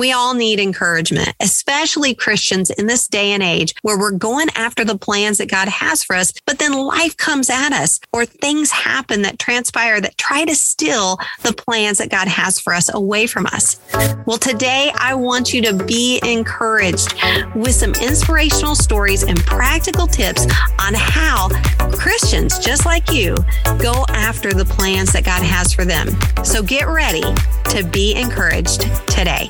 We all need encouragement, especially Christians in this day and age where we're going after the plans that God has for us, but then life comes at us or things happen that transpire that try to steal the plans that God has for us away from us. Well, today I want you to be encouraged with some inspirational stories and practical tips on how Christians just like you go after the plans that God has for them. So get ready to be encouraged today.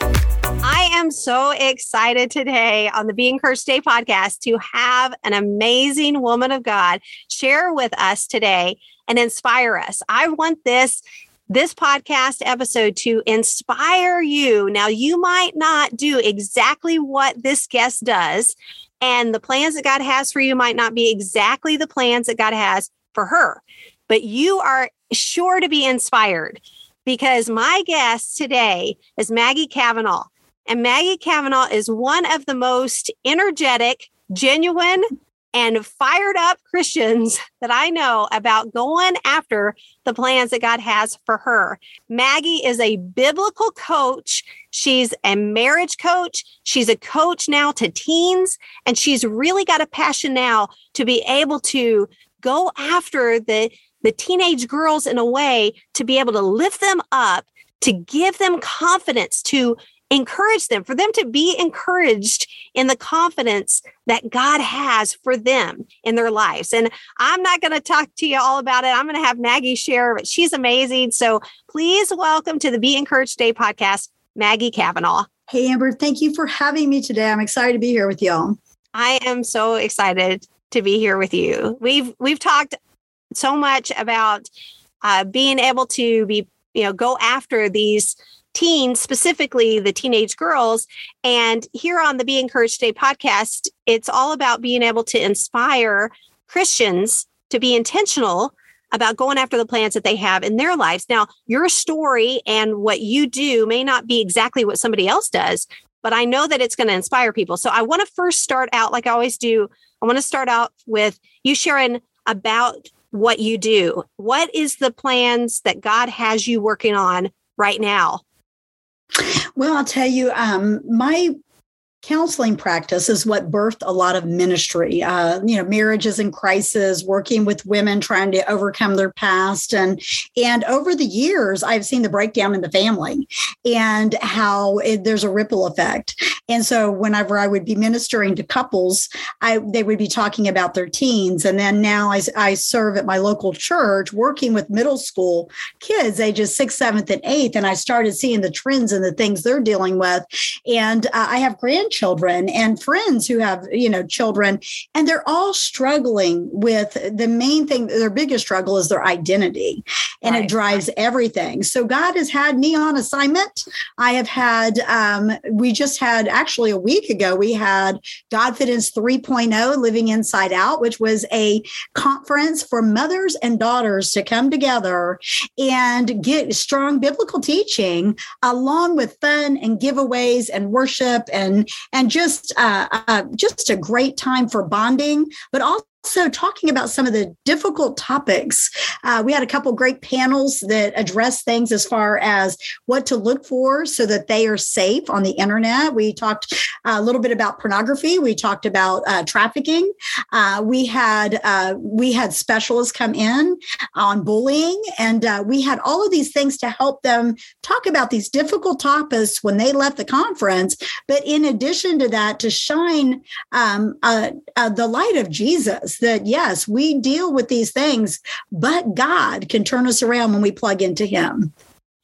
I am so excited today on the Be Encouraged Day podcast to have an amazing woman of God share with us today and inspire us. I want this this podcast episode to inspire you. Now, you might not do exactly what this guest does, and the plans that God has for you might not be exactly the plans that God has for her, but you are sure to be inspired because my guest today is Maggie Kavanaugh. And Maggie Kavanaugh is one of the most energetic, genuine, and fired up Christians that I know about going after the plans that God has for her. Maggie is a biblical coach. She's a marriage coach. She's a coach now to teens, and she's really got a passion now to be able to go after the the teenage girls in a way to be able to lift them up, to give them confidence, to encourage them, for them to be encouraged in the confidence that God has for them in their lives. And I'm not going to talk to you all about it. I'm going to have Maggie share, but she's amazing. So please welcome to the Be Encouraged Day podcast, Maggie Kavanaugh. Hey, Amber, thank you for having me today. I'm excited to be here with y'all. I am so excited to be here with you. We've we've talked so much about uh, being able to be, you know, go after these teens, specifically the teenage girls. And here on the Be Encouraged Today podcast, it's all about being able to inspire Christians to be intentional about going after the plans that they have in their lives. Now, your story and what you do may not be exactly what somebody else does, but I know that it's going to inspire people. So I want to first start out, like I always do, I want to start out with you sharing about what you do. What is the plans that God has you working on right now? Well, I'll tell you, um, my counseling practice is what birthed a lot of ministry. Uh, you know marriages in crisis working with women trying to overcome their past. And and over the years i've seen the breakdown in the family and how it, there's a ripple effect. And so whenever i would be ministering to couples i they would be talking about their teens. And then now i, I serve at my local church working with middle school kids ages sixth seventh and eighth. And i started seeing the trends and the things they're dealing with. And uh, i have grand grandchildren and friends who have, you know, children, and they're all struggling with the main thing, their biggest struggle is their identity. And right. it drives everything. So God has had me on assignment. I have had, um, we just had actually a week ago, we had God Godfidence 3.0 Living Inside Out, which was a conference for mothers and daughters to come together and get strong biblical teaching along with fun and giveaways and worship and and just uh, uh, just a great time for bonding, but also also talking about some of the difficult topics. Uh, we had a couple great panels that address things as far as what to look for so that they are safe on the internet. We talked a little bit about pornography. We talked about uh, trafficking. Uh, we had uh, we had specialists come in on bullying, and uh, we had all of these things to help them talk about these difficult topics when they left the conference. But in addition to that, to shine um, uh, the light of Jesus us that yes, we deal with these things, but God can turn us around when we plug into Him.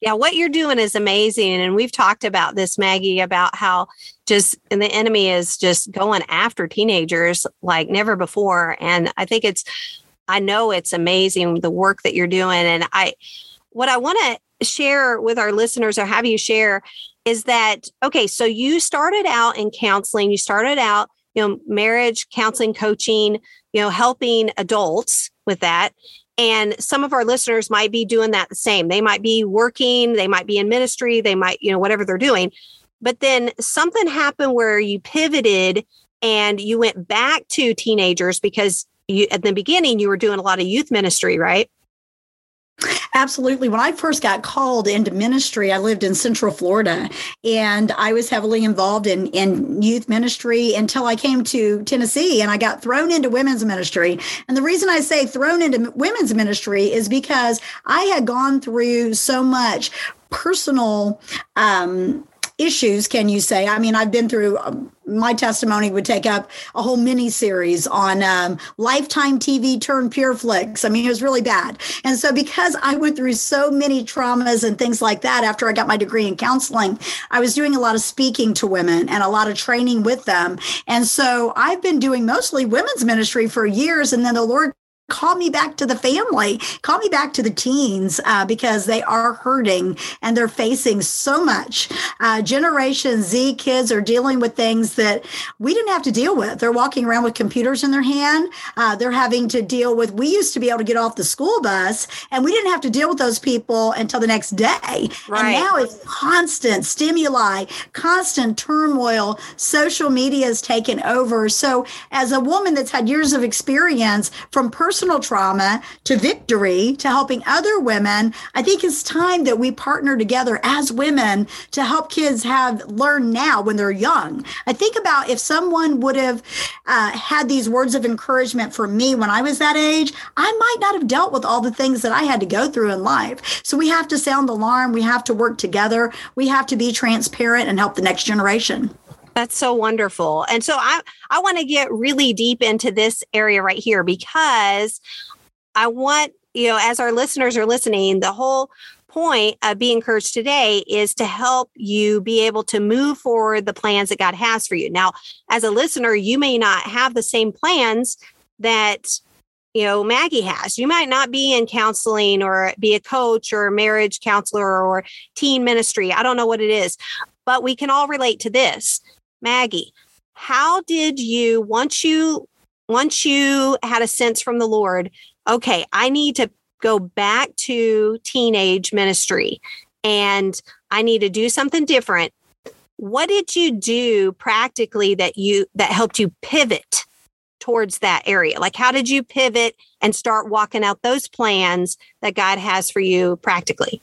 Yeah, what you're doing is amazing. And we've talked about this, Maggie, about how just and the enemy is just going after teenagers like never before. And I think it's, I know it's amazing the work that you're doing. And I, what I want to share with our listeners or have you share is that, okay, so you started out in counseling, you started out you know marriage counseling coaching you know helping adults with that. And some of our listeners might be doing that the same. They might be working they might be in ministry they might you know whatever they're doing. But then something happened where you pivoted and you went back to teenagers because you at the beginning you were doing a lot of youth ministry right Absolutely. When I first got called into ministry, I lived in Central Florida and I was heavily involved in, in youth ministry until I came to Tennessee and I got thrown into women's ministry. And the reason I say thrown into women's ministry is because I had gone through so much personal um, issues can you say? I mean i've been through um, my testimony would take up a whole mini series on um, lifetime tv turned PureFlix i mean it was really bad. And so because i went through so many traumas and things like that after i got my degree in counseling i was doing a lot of speaking to women and a lot of training with them. And so i've been doing mostly women's ministry for years and then the lord call me back to the family call me back to the teens uh, because they are hurting and they're facing so much. Uh, generation z kids are dealing with things that we didn't have to deal with. They're walking around with computers in their hand. Uh, they're having to deal with we used to be able to get off the school bus and we didn't have to deal with those people until the next day. Right. and now it's constant stimuli constant turmoil. Social media is taken over. So as a woman that's had years of experience from personal personal trauma to victory to helping other women, I think it's time that we partner together as women to help kids have learn now when they're young. I think about if someone would have uh, had these words of encouragement for me when I was that age, I might not have dealt with all the things that I had to go through in life. So we have to sound the alarm. We have to work together. We have to be transparent and help the next generation. That's so wonderful. And so I I want to get really deep into this area right here because I want, you know, as our listeners are listening, the whole point of being Encouraged today is to help you be able to move forward the plans that God has for you. Now, as a listener, you may not have the same plans that you know Maggie has. You might not be in counseling or be a coach or a marriage counselor or teen ministry. I don't know what it is, but we can all relate to this. Maggie, how did you once you once you had a sense from the Lord, okay, I need to go back to teenage ministry and I need to do something different. What did you do practically that you that helped you pivot towards that area? Like how did you pivot and start walking out those plans that God has for you practically?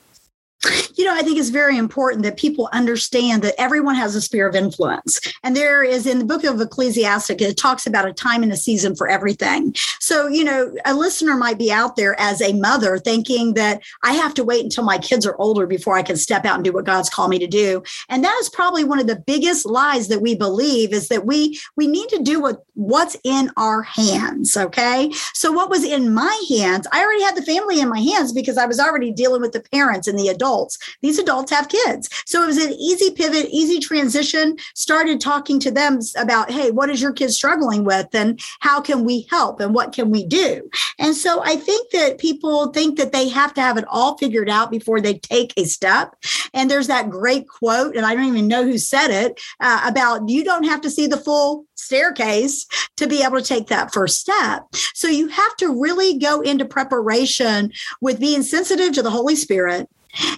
You know, I think it's very important that people understand that everyone has a sphere of influence. And there is in the book of Ecclesiastic, it talks about a time and a season for everything. So, you know, a listener might be out there as a mother thinking that I have to wait until my kids are older before I can step out and do what God's called me to do. And that is probably one of the biggest lies that we believe is that we we need to do what what's in our hands. Okay. So what was in my hands, I already had the family in my hands because I was already dealing with the parents and the adults adults. These adults have kids. So it was an easy pivot, easy transition. Started talking to them about, hey, what is your kid struggling with? And how can we help? And what can we do? And so I think that people think that they have to have it all figured out before they take a step. And there's that great quote, and I don't even know who said it, uh, about you don't have to see the full staircase to be able to take that first step. So you have to really go into preparation with being sensitive to the Holy Spirit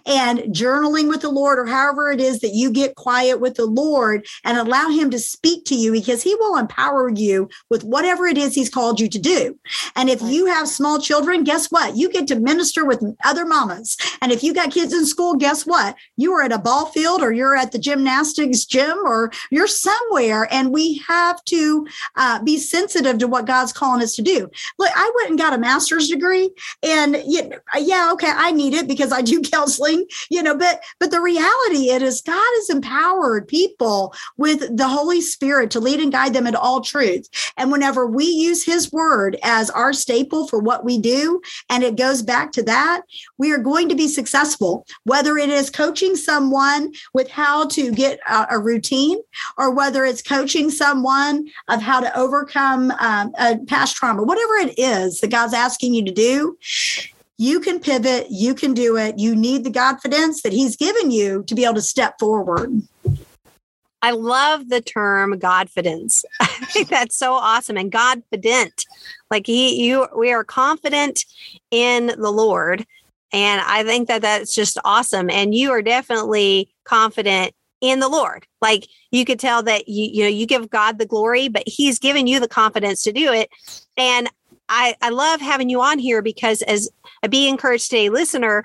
and journaling with the Lord, or however it is that you get quiet with the Lord and allow Him to speak to you because He will empower you with whatever it is He's called you to do. And if you have small children, guess what? You get to minister with other mamas. And if you got kids in school, guess what? You are at a ball field or you're at the gymnastics gym or you're somewhere. And we have to uh, be sensitive to what God's calling us to do. Look, I went and got a master's degree, and yeah, okay, I need it because I do counseling, you know, but but the reality it is God has empowered people with the Holy Spirit to lead and guide them in all truth. And whenever we use his word as our staple for what we do, and it goes back to that, we are going to be successful, whether it is coaching someone with how to get a, a routine or whether it's coaching someone of how to overcome um, a past trauma, whatever it is that God's asking you to do you can pivot, you can do it. You need the confidence that he's given you to be able to step forward. I love the term Godfidence. I think that's so awesome. And Godfident, like he, you, we are confident in the Lord. And I think that that's just awesome. And you are definitely confident in the Lord. Like you could tell that you, you know, you give God the glory, but he's given you the confidence to do it. And I, I love having you on here because as a Be Encouraged Today listener,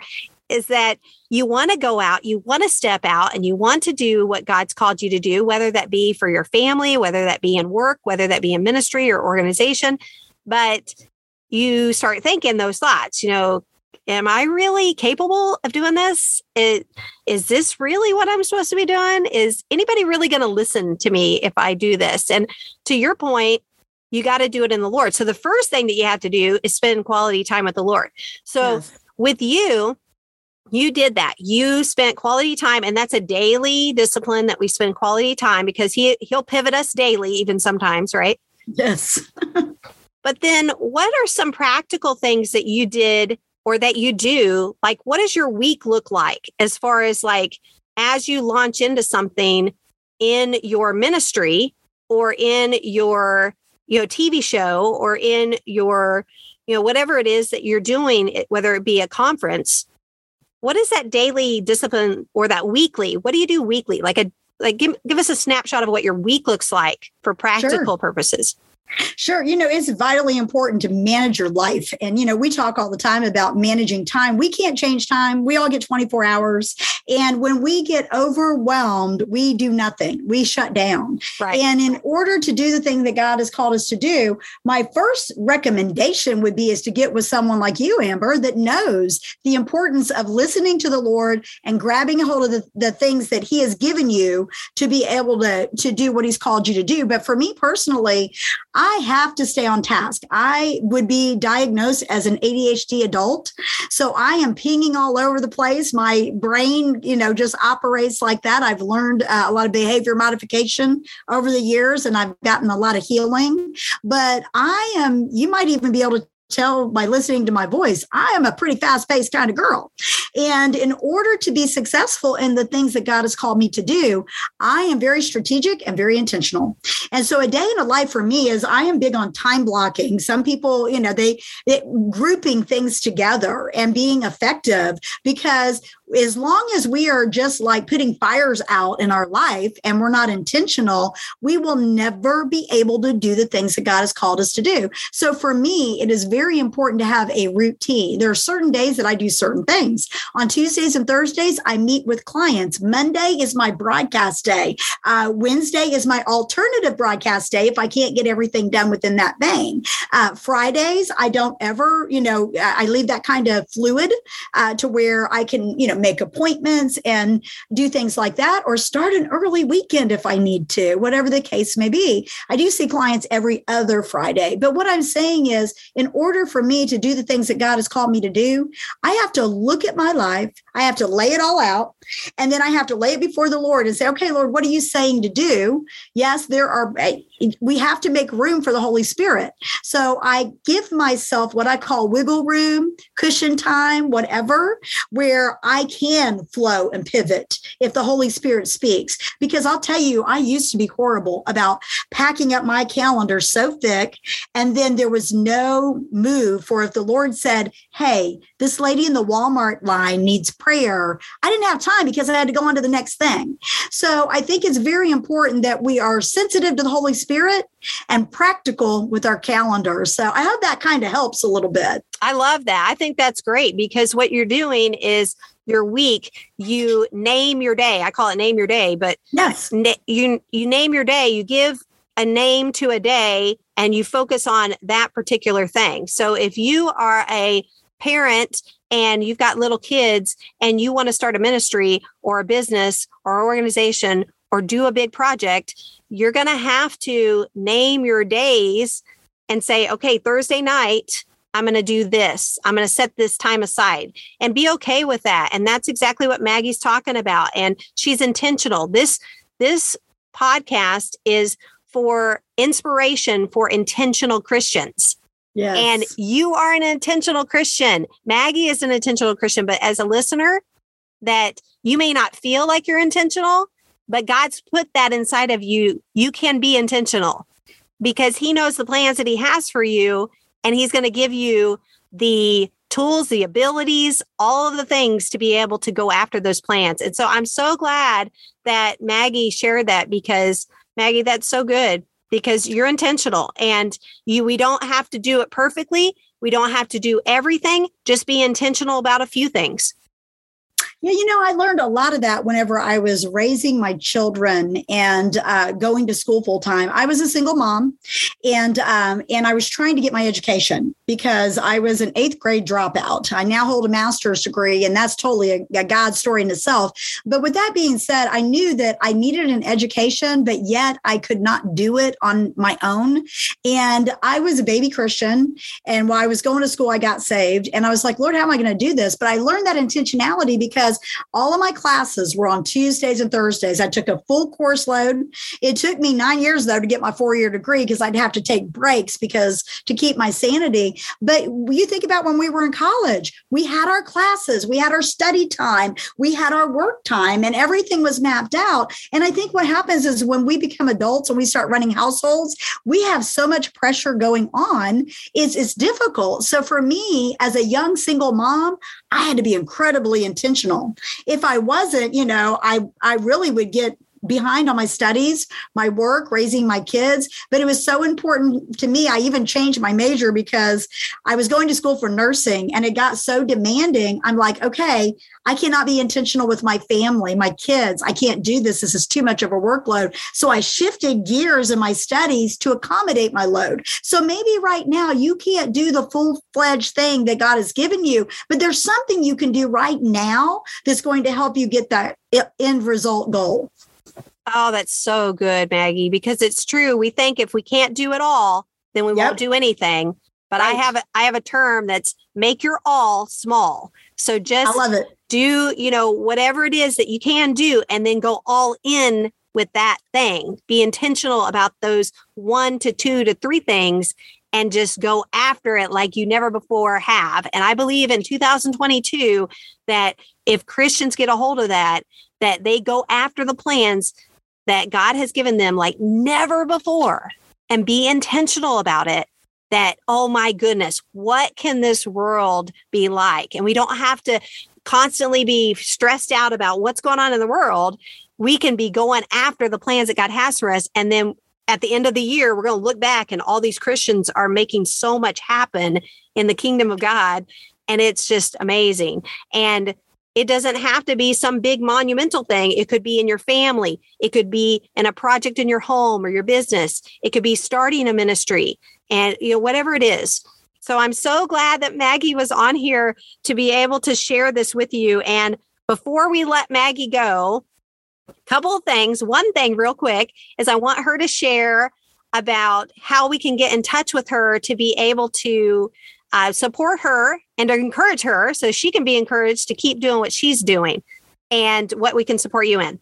is that you want to go out, you want to step out, and you want to do what God's called you to do, whether that be for your family, whether that be in work, whether that be in ministry or organization. But you start thinking those thoughts, you know, am I really capable of doing this? Is, is this really what I'm supposed to be doing? Is anybody really going to listen to me if I do this? And to your point, you got to do it in the Lord. So the first thing that you have to do is spend quality time with the Lord. So yes. with you, you did that you spent quality time and that's a daily discipline that we spend quality time because he he'll pivot us daily even sometimes right yes but then what are some practical things that you did or that you do like what does your week look like as far as like as you launch into something in your ministry or in your you know tv show or in your you know whatever it is that you're doing whether it be a conference what is that daily discipline or that weekly? What do you do weekly? Like a like give give us a snapshot of what your week looks like for practical sure. purposes. Sure. You know, it's vitally important to manage your life. And, you know, we talk all the time about managing time. We can't change time. We all get 24 hours. And when we get overwhelmed, we do nothing. We shut down. Right. And in order to do the thing that God has called us to do, my first recommendation would be is to get with someone like you, Amber, that knows the importance of listening to the Lord and grabbing a hold of the, the things that He has given you to be able to, to do what He's called you to do. But for me personally, I have to stay on task. I would be diagnosed as an ADHD adult. So I am pinging all over the place. My brain, you know, just operates like that. I've learned uh, a lot of behavior modification over the years and I've gotten a lot of healing. But I am, you might even be able to tell by listening to my voice, I am a pretty fast paced kind of girl. And in order to be successful in the things that God has called me to do, I am very strategic and very intentional. And so a day in a life for me is I am big on time blocking. Some people, you know, they, they grouping things together and being effective because as long as we are just like putting fires out in our life and we're not intentional, we will never be able to do the things that God has called us to do. So for me, it is very important to have a routine. There are certain days that I do certain things. On Tuesdays and Thursdays, I meet with clients. Monday is my broadcast day. Uh, Wednesday is my alternative broadcast day if I can't get everything done within that vein. Uh, Fridays, I don't ever, you know, I leave that kind of fluid uh, to where I can, you know, make appointments and do things like that, or start an early weekend if I need to, whatever the case may be. I do see clients every other Friday. But what I'm saying is, in order for me to do the things that God has called me to do, I have to look at my life, I have to lay it all out, and then I have to lay it before the Lord and say, okay, Lord, what are you saying to do? Yes, there are we have to make room for the Holy Spirit. So I give myself what I call wiggle room, cushion time, whatever, where I can flow and pivot if the Holy Spirit speaks. Because I'll tell you, I used to be horrible about packing up my calendar so thick. And then there was no move for if the Lord said, Hey, this lady in the Walmart line needs prayer. I didn't have time because I had to go on to the next thing. So I think it's very important that we are sensitive to the Holy Spirit and practical with our calendar. So I hope that kind of helps a little bit. I love that. I think that's great because what you're doing is your week you name your day. I call it name your day but yes. na- you you name your day. You give a name to a day and you focus on that particular thing. So if you are a parent and you've got little kids and you want to start a ministry or a business or organization or do a big project you're going to have to name your days and say, okay, Thursday night, I'm going to do this. I'm going to set this time aside and be okay with that. And that's exactly what Maggie's talking about. And she's intentional. This, this podcast is for inspiration for intentional Christians. Yes. And you are an intentional Christian. Maggie is an intentional Christian, but as a listener, that you may not feel like you're intentional, but God's put that inside of you. You can be intentional because He knows the plans that He has for you, and He's going to give you the tools, the abilities, all of the things to be able to go after those plans. And so I'm so glad that Maggie shared that because Maggie, that's so good. because you're intentional and you we don't have to do it perfectly. We don't have to do everything. Just be intentional about a few things. Yeah, you know, I learned a lot of that whenever I was raising my children and uh, going to school full time. I was a single mom, and um, and I was trying to get my education because I was an eighth grade dropout. I now hold a master's degree, and that's totally a, a God story in itself. But with that being said, I knew that I needed an education, but yet I could not do it on my own. And I was a baby Christian, and while I was going to school, I got saved, and I was like, Lord, how am I going to do this? But I learned that intentionality because because all of my classes were on Tuesdays and Thursdays. I took a full course load. It took me nine years, though, to get my four year degree because I'd have to take breaks because to keep my sanity. But you think about when we were in college, we had our classes, we had our study time, we had our work time, and everything was mapped out. And I think what happens is when we become adults and we start running households, we have so much pressure going on, it's, it's difficult. So for me, as a young single mom, I had to be incredibly intentional. If I wasn't, you know, I I really would get behind on my studies, my work, raising my kids. But it was so important to me. I even changed my major because I was going to school for nursing and it got so demanding. I'm like, okay, I cannot be intentional with my family, my kids. I can't do this. This is too much of a workload. So I shifted gears in my studies to accommodate my load. So maybe right now you can't do the full fledged thing that God has given you, but there's something you can do right now that's going to help you get that end result goal. Oh, that's so good, Maggie, because it's true. We think if we can't do it all, then we yep. won't do anything. But right. I have a, I have a term that's make your all small. So just I love it. do, you know, whatever it is that you can do and then go all in with that thing. Be intentional about those one to two to three things and just go after it like you never before have. And I believe in 2022 that if Christians get a hold of that, that they go after the plans that God has given them like never before and be intentional about it. That, oh my goodness, what can this world be like? And we don't have to constantly be stressed out about what's going on in the world. We can be going after the plans that God has for us. And then at the end of the year, we're going to look back and all these Christians are making so much happen in the kingdom of God. And it's just amazing. And it doesn't have to be some big monumental thing. It could be in your family. It could be in a project in your home or your business. It could be starting a ministry and you know whatever it is. So I'm so glad that Maggie was on here to be able to share this with you and before we let Maggie go, a couple of things. One thing real quick is I want her to share about how we can get in touch with her to be able to uh, support her and encourage her so she can be encouraged to keep doing what she's doing and what we can support you in.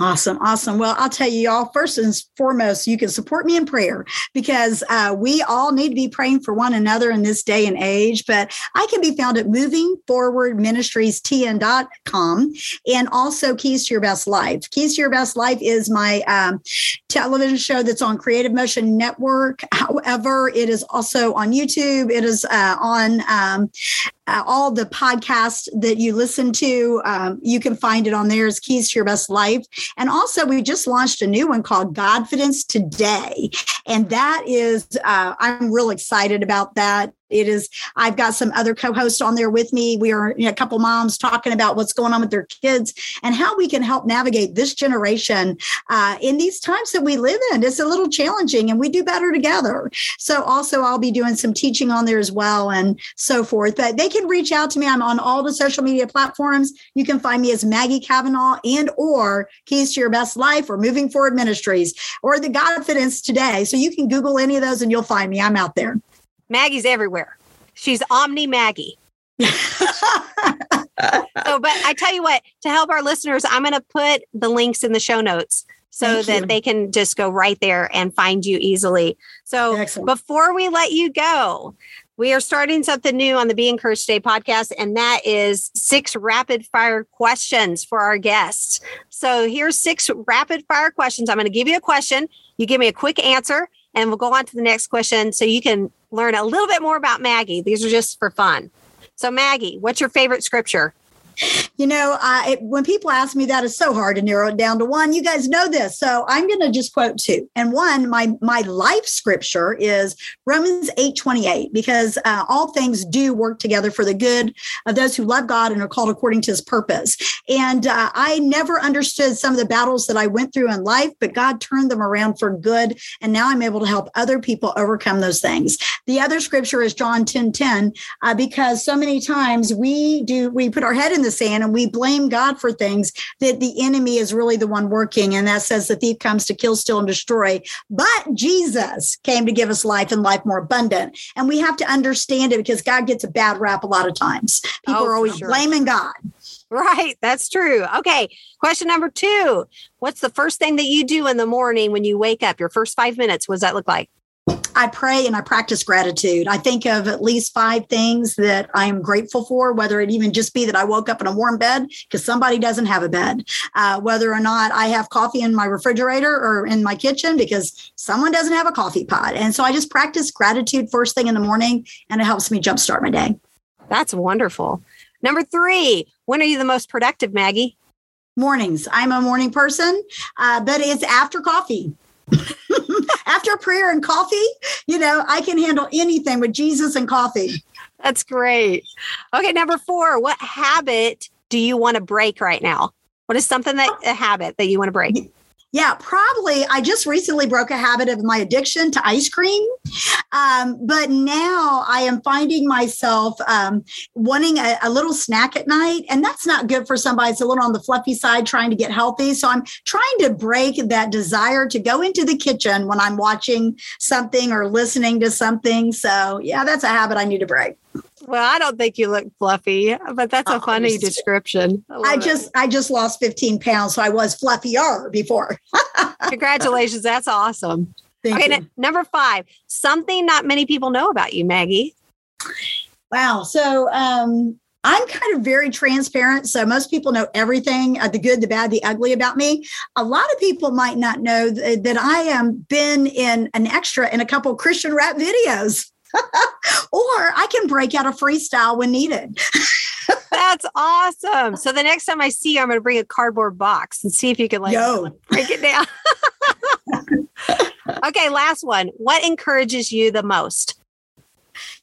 Awesome. Awesome. Well, I'll tell you, y'all, first and foremost, you can support me in prayer because uh, we all need to be praying for one another in this day and age. But I can be found at Moving Forward Ministries TN.com and also Keys to Your Best Life. Keys to Your Best Life is my um, television show that's on Creative Motion Network. However, it is also on YouTube. It is uh, on um, uh, all the podcasts that you listen to. Um, you can find it on there as Keys to Your Best Life. And also, we just launched a new one called Godfidence Today. And that is, uh, I'm real excited about that. It is, I've got some other co hosts on there with me. We are you know, a couple moms talking about what's going on with their kids and how we can help navigate this generation uh, in these times that we live in. It's a little challenging and we do better together. So, also, I'll be doing some teaching on there as well and so forth. But they can reach out to me. I'm on all the social media platforms. You can find me as Maggie Kavanaugh and or Keys to Your Best Life or Moving Forward Ministries or the Godfidence Today. So, you can Google any of those and you'll find me. I'm out there. Maggie's everywhere. She's Omni Maggie. so, but I tell you what, to help our listeners, I'm going to put the links in the show notes so Thank that you. they can just go right there and find you easily. So, Excellent. before we let you go, we are starting something new on the Be Encouraged Today podcast, and that is six rapid fire questions for our guests. So, here's six rapid fire questions. I'm going to give you a question. You give me a quick answer, and we'll go on to the next question so you can learn a little bit more about Maggie. These are just for fun. So, Maggie, what's your favorite scripture? You know, I, when people ask me that, it's so hard to narrow it down to one. You guys know this, so I'm going to just quote two. And one, my my life scripture is Romans eight twenty eight, because uh, all things do work together for the good of those who love God and are called according to His purpose. And uh, I never understood some of the battles that I went through in life, but God turned them around for good, and now I'm able to help other people overcome those things. The other scripture is John ten ten, uh, because so many times we do we put our head in the sand and we blame God for things that the enemy is really the one working. And that says the thief comes to kill, steal, and destroy. But Jesus came to give us life and life more abundant. And we have to understand it because God gets a bad rap a lot of times. People oh, are always sure. blaming God. Right. That's true. Okay. Question number two What's the first thing that you do in the morning when you wake up? Your first five minutes, what does that look like? I pray and I practice gratitude. I think of at least five things that I am grateful for, whether it even just be that I woke up in a warm bed because somebody doesn't have a bed, uh, whether or not I have coffee in my refrigerator or in my kitchen because someone doesn't have a coffee pot. And so I just practice gratitude first thing in the morning and it helps me jumpstart my day. That's wonderful. Number three, when are you the most productive, Maggie? Mornings. I'm a morning person, uh, but it's after coffee. after prayer and coffee, you know, I can handle anything with Jesus and coffee. That's great. Okay, number four, what habit do you want to break right now? What is something that a habit that you want to break? Yeah, probably. I just recently broke a habit of my addiction to ice cream. Um, but now I am finding myself um, wanting a, a, little snack at night. And that's not good for somebody. It's a little on the fluffy side trying to get healthy. So I'm trying to break that desire to go into the kitchen when I'm watching something or listening to something. So, yeah, that's a habit I need to break. Well, I don't think you look fluffy, but that's a oh, funny description. I, I just I just lost 15 pounds, so I was fluffier before. Congratulations. That's awesome. Thank okay, n- number five, something not many people know about you, Maggie. Wow. So um I'm kind of very transparent. So most people know everything uh, the good, the bad, the ugly about me. A lot of people might not know th- that I am been in an extra in a couple Christian rap videos. or I can break out a freestyle when needed. That's awesome. So the next time I see you, I'm going to bring a cardboard box and see if you can like Yo. break it down. okay, last one. What encourages you the most?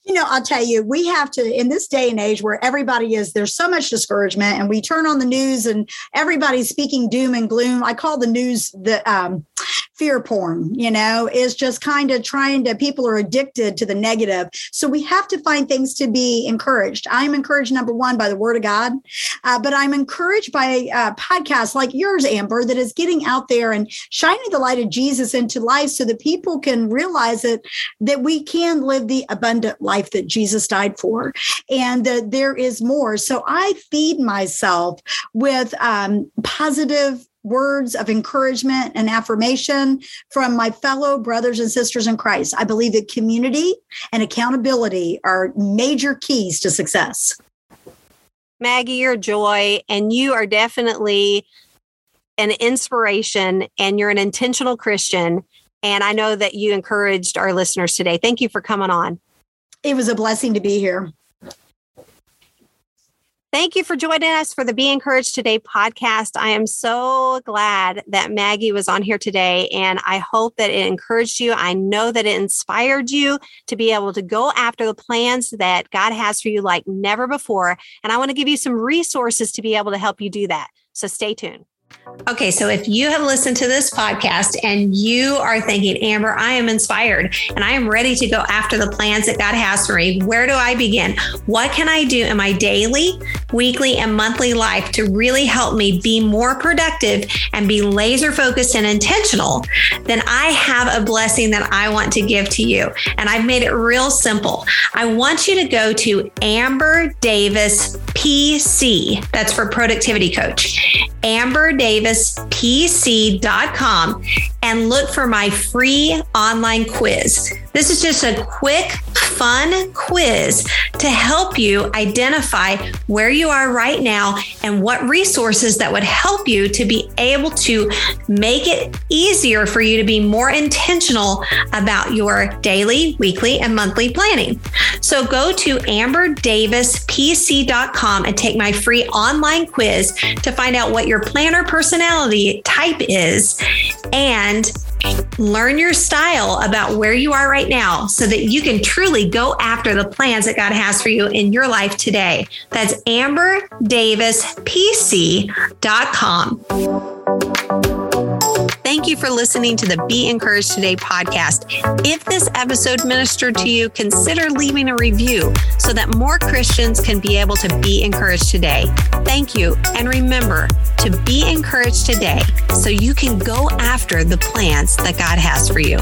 You know, I'll tell you, we have to, in this day and age where everybody is, there's so much discouragement, and we turn on the news and everybody's speaking doom and gloom. I call the news the um, fear porn, you know, is just kind of trying to, people are addicted to the negative. So we have to find things to be encouraged. I'm encouraged, number one, by the word of God, uh, but I'm encouraged by uh, podcasts like yours, Amber, that is getting out there and shining the light of Jesus into life so that people can realize that, that we can live the abundant life that Jesus died for and that there is more. So I feed myself with um, positive words of encouragement and affirmation from my fellow brothers and sisters in Christ. I believe that community and accountability are major keys to success. Maggie, you're joy, and you are definitely an inspiration, and you're an intentional Christian. And I know that you encouraged our listeners today. Thank you for coming on. It was a blessing to be here. Thank you for joining us for the Be Encouraged Today podcast. I am so glad that Maggie was on here today, and I hope that it encouraged you. I know that it inspired you to be able to go after the plans that God has for you like never before. And I want to give you some resources to be able to help you do that. So stay tuned. Okay, so if you have listened to this podcast and you are thinking, Amber, I am inspired and I am ready to go after the plans that God has for me, where do I begin? What can I do in my daily, weekly, and monthly life to really help me be more productive and be laser focused and intentional? Then I have a blessing that I want to give to you. And I've made it real simple. I want you to go to Amber Davis PC, that's for productivity coach. Amber davispc.com and look for my free online quiz. This is just a quick fun quiz to help you identify where you are right now and what resources that would help you to be able to make it easier for you to be more intentional about your daily, weekly, and monthly planning. So go to amberdavispc.com and take my free online quiz to find out what your planner personality type is and learn your style about where you are right now so that you can truly go after the plans that God has for you in your life today. That's amberdavispc.com. You for listening to the Be Encouraged Today podcast. If this episode ministered to you, consider leaving a review so that more Christians can be able to be encouraged today. Thank you. And remember to be encouraged today so you can go after the plans that God has for you.